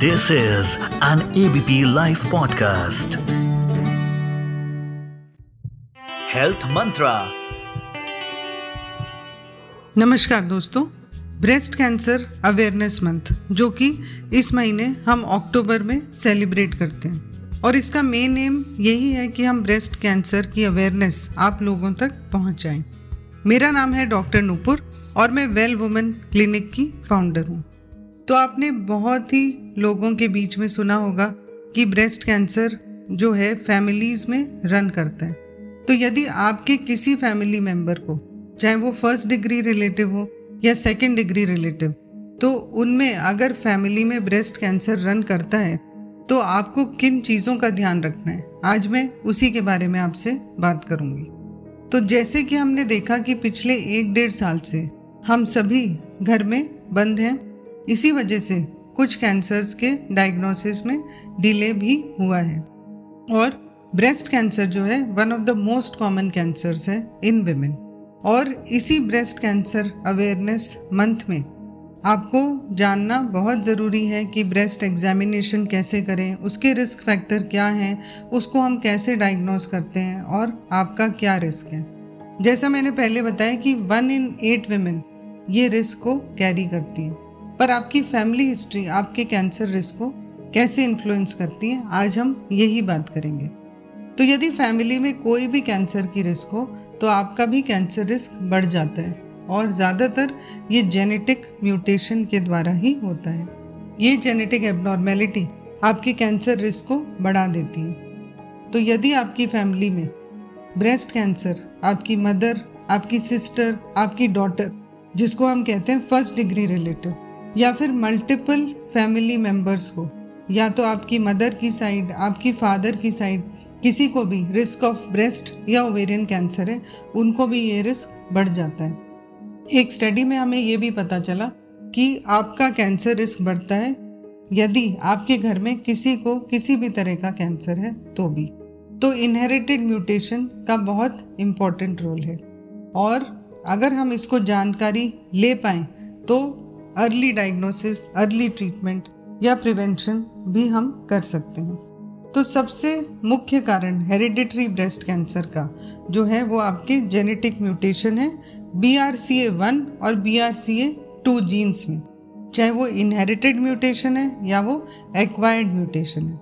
This is an ABP Life podcast. Health Mantra. नमस्कार दोस्तों breast cancer awareness month जो कि इस महीने हम अक्टूबर में सेलिब्रेट करते हैं और इसका मेन एम यही है कि हम ब्रेस्ट कैंसर की अवेयरनेस आप लोगों तक पहुंचाएँ। मेरा नाम है डॉक्टर नूपुर और मैं वेल वुमेन क्लिनिक की फाउंडर हूँ तो आपने बहुत ही लोगों के बीच में सुना होगा कि ब्रेस्ट कैंसर जो है फैमिलीज़ में रन करता है। तो यदि आपके किसी फैमिली मेंबर को, चाहे वो फ़र्स्ट डिग्री रिलेटिव हो या सेकेंड डिग्री रिलेटिव तो उनमें अगर फैमिली में ब्रेस्ट कैंसर रन करता है तो आपको किन चीज़ों का ध्यान रखना है? आज मैं उसी के बारे में आपसे बात करूँगी। तो जैसे कि हमने देखा कि पिछले एक डेढ़ साल से हम सभी घर में बंद हैं, इसी वजह से कुछ कैंसर्स के डायग्नोसिस में डिले भी हुआ है। और ब्रेस्ट कैंसर जो है one of the most common cancers है इन वेमेन और इसी ब्रेस्ट कैंसर अवेयरनेस मंथ में आपको जानना बहुत ज़रूरी है कि ब्रेस्ट एग्जामिनेशन कैसे करें, उसके रिस्क फैक्टर क्या हैं, उसको हम कैसे डायग्नोस करते हैं और आपका क्या रिस्क है। जैसा मैंने पहले बताया कि वन इन एट वेमेन ये रिस्क को कैरी करती हैं। पर आपकी फैमिली हिस्ट्री आपके कैंसर रिस्क को कैसे इन्फ्लुएंस करती है, आज हम यही बात करेंगे। तो यदि फैमिली में कोई भी कैंसर की रिस्क हो तो आपका भी कैंसर रिस्क बढ़ जाता है और ज़्यादातर ये जेनेटिक म्यूटेशन के द्वारा ही होता है। ये जेनेटिक एबनॉर्मेलिटी आपके कैंसर रिस्क को बढ़ा देती है। तो यदि आपकी फैमिली में ब्रेस्ट कैंसर आपकी मदर आपकी सिस्टर आपकी डॉटर जिसको हम कहते हैं फ़र्स्ट डिग्री रिलेटिव या फिर मल्टीपल फैमिली मेंबर्स हो, या तो आपकी मदर की साइड आपकी फादर की साइड किसी को भी रिस्क ऑफ़ ब्रेस्ट या ओवेरियन कैंसर है, उनको भी ये रिस्क बढ़ जाता है। एक स्टडी में हमें ये भी पता चला कि आपका कैंसर रिस्क बढ़ता है, यदि आपके घर में किसी को किसी भी तरह का कैंसर है तो भी। तो इनहेरिटेड म्यूटेशन का बहुत इम्पोर्टेंट रोल है। और अगर हम इसको जानकारी ले पाए तो अर्ली डायग्नोसिस, अर्ली ट्रीटमेंट या प्रिवेंशन भी हम कर सकते हैं। तो सबसे मुख्य कारण हेरिडिटरी ब्रेस्ट कैंसर का, जो है वो आपके जेनेटिक म्यूटेशन है B R C A one और B R C A two genes में। चाहे वो इनहेरिटेड म्यूटेशन है या वो एक्वायर्ड म्यूटेशन है।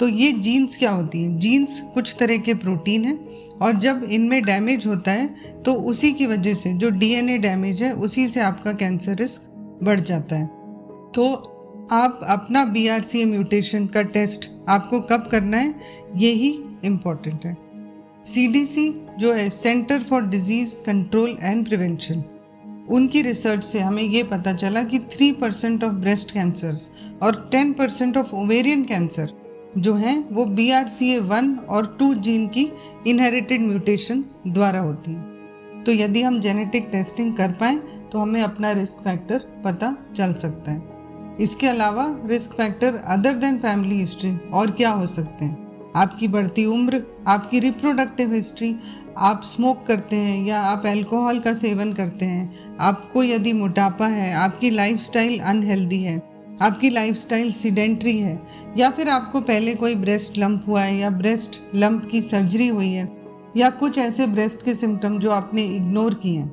तो ये जीन्स क्या होती हैं? जीन्स कुछ तरह के प्रोटीन हैं और जब इनमें डैमेज होता है तो उसी की वजह से जो डीएनए डैमेज है, उसी से आपका कैंसर रिस्क बढ़ जाता है। तो आप अपना बी आर सी म्यूटेशन का टेस्ट आपको कब करना है ये ही इम्पोर्टेंट है। सी डी सी जो है centre for disease control and prevention उनकी रिसर्च से हमें ये पता चला कि three percent of breast cancers और ten percent of ovarian cancer जो हैं, वो B R C A one और टू जीन की इनहेरिटेड म्यूटेशन द्वारा होती हैं। तो यदि हम जेनेटिक टेस्टिंग कर पाएँ तो हमें अपना रिस्क फैक्टर पता चल सकता है। इसके अलावा risk factor other than family history और क्या हो सकते हैं? आपकी बढ़ती उम्र, आपकी रिप्रोडक्टिव हिस्ट्री आप स्मोक करते हैं या आप अल्कोहल का सेवन करते हैं, आपको यदि मोटापा है, आपकी लाइफस्टाइल अनहेल्दी है, आपकी लाइफस्टाइल सीडेंट्री है, या फिर आपको पहले कोई ब्रेस्ट लंप हुआ है या ब्रेस्ट लंप की सर्जरी हुई है या कुछ ऐसे ब्रेस्ट के सिम्टम जो आपने इग्नोर किए हैं।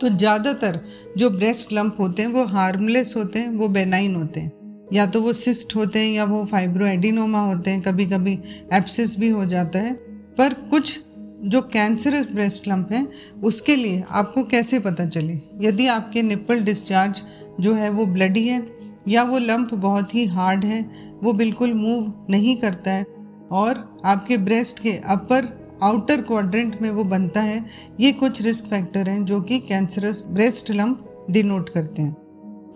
तो ज़्यादातर जो ब्रेस्ट लंप होते हैं, वो हार्मलेस होते हैं, वो बेनाइन होते हैं। या तो वो सिस्ट होते हैं, या वो फाइब्रोएडिनोमा होते हैं कभी कभी एप्सिस भी हो जाता है। पर कुछ जो कैंसरस ब्रेस्ट लंप हैं, उसके लिए आपको कैसे पता चले? यदि आपके निप्पल डिस्चार्ज जो है, वो ब्लडी है, या वो लंप बहुत ही हार्ड है, वो बिल्कुल मूव नहीं करता है, और आपके ब्रेस्ट के अपर आउटर क्वाड्रेंट में वो बनता है, ये कुछ रिस्क फैक्टर हैं जो कि कैंसरस ब्रेस्ट लंप डिनोट करते हैं।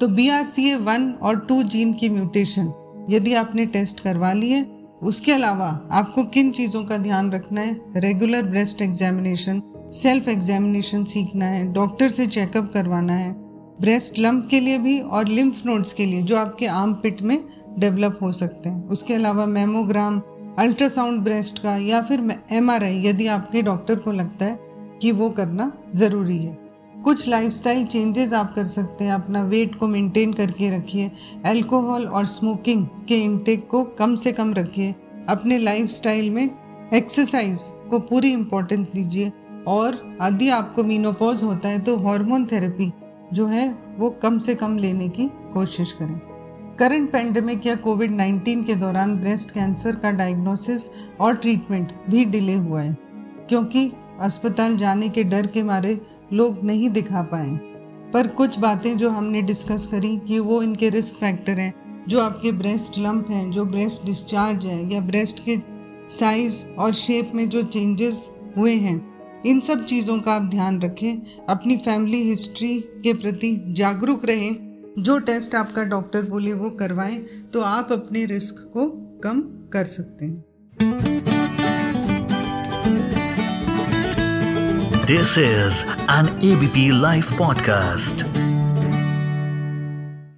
तो B R C A one और टू जीन की म्यूटेशन यदि आपने टेस्ट करवा लिए उसके अलावा आपको किन चीज़ों का ध्यान रखना है? Regular breast examination self examination सीखना है डॉक्टर से चेकअप करवाना है ब्रेस्ट लंप के लिए भी और लिम्फ नोड्स के लिए, जो आपके आम पिट में डेवलप हो सकते हैं। उसके अलावा मेमोग्राम अल्ट्रासाउंड ब्रेस्ट का या फिर एमआरआई यदि आपके डॉक्टर को लगता है कि वो करना ज़रूरी है। कुछ लाइफस्टाइल चेंजेस आप कर सकते हैं। अपना वेट को मेंटेन करके रखिए। अल्कोहल और स्मोकिंग के इंटेक को कम से कम रखिए। अपने लाइफस्टाइल में एक्सरसाइज को पूरी इम्पोर्टेंस दीजिए। और यदि आपको मीनोपॉज होता है तो हार्मोन थेरेपी जो है, वो कम से कम लेने की कोशिश करें। करंट पेंडेमिक या कोविड 19 के दौरान ब्रेस्ट कैंसर का डायग्नोसिस और ट्रीटमेंट भी डिले हुआ है, क्योंकि अस्पताल जाने के डर के मारे लोग नहीं दिखा पाए। पर कुछ बातें जो हमने डिस्कस करी कि वो इनके रिस्क फैक्टर हैं, जो आपके ब्रेस्ट लंप हैं, जो ब्रेस्ट डिस्चार्ज है, या ब्रेस्ट के साइज़ और शेप में जो चेंजेस हुए हैं, इन सब चीज़ों का आप ध्यान रखें, अपनी फैमिली हिस्ट्री के प्रति जागरूक रहें जो टेस्ट आपका डॉक्टर बोले वो करवाएँ तो आप अपने रिस्क को कम कर सकते हैं। This is an ABP live podcast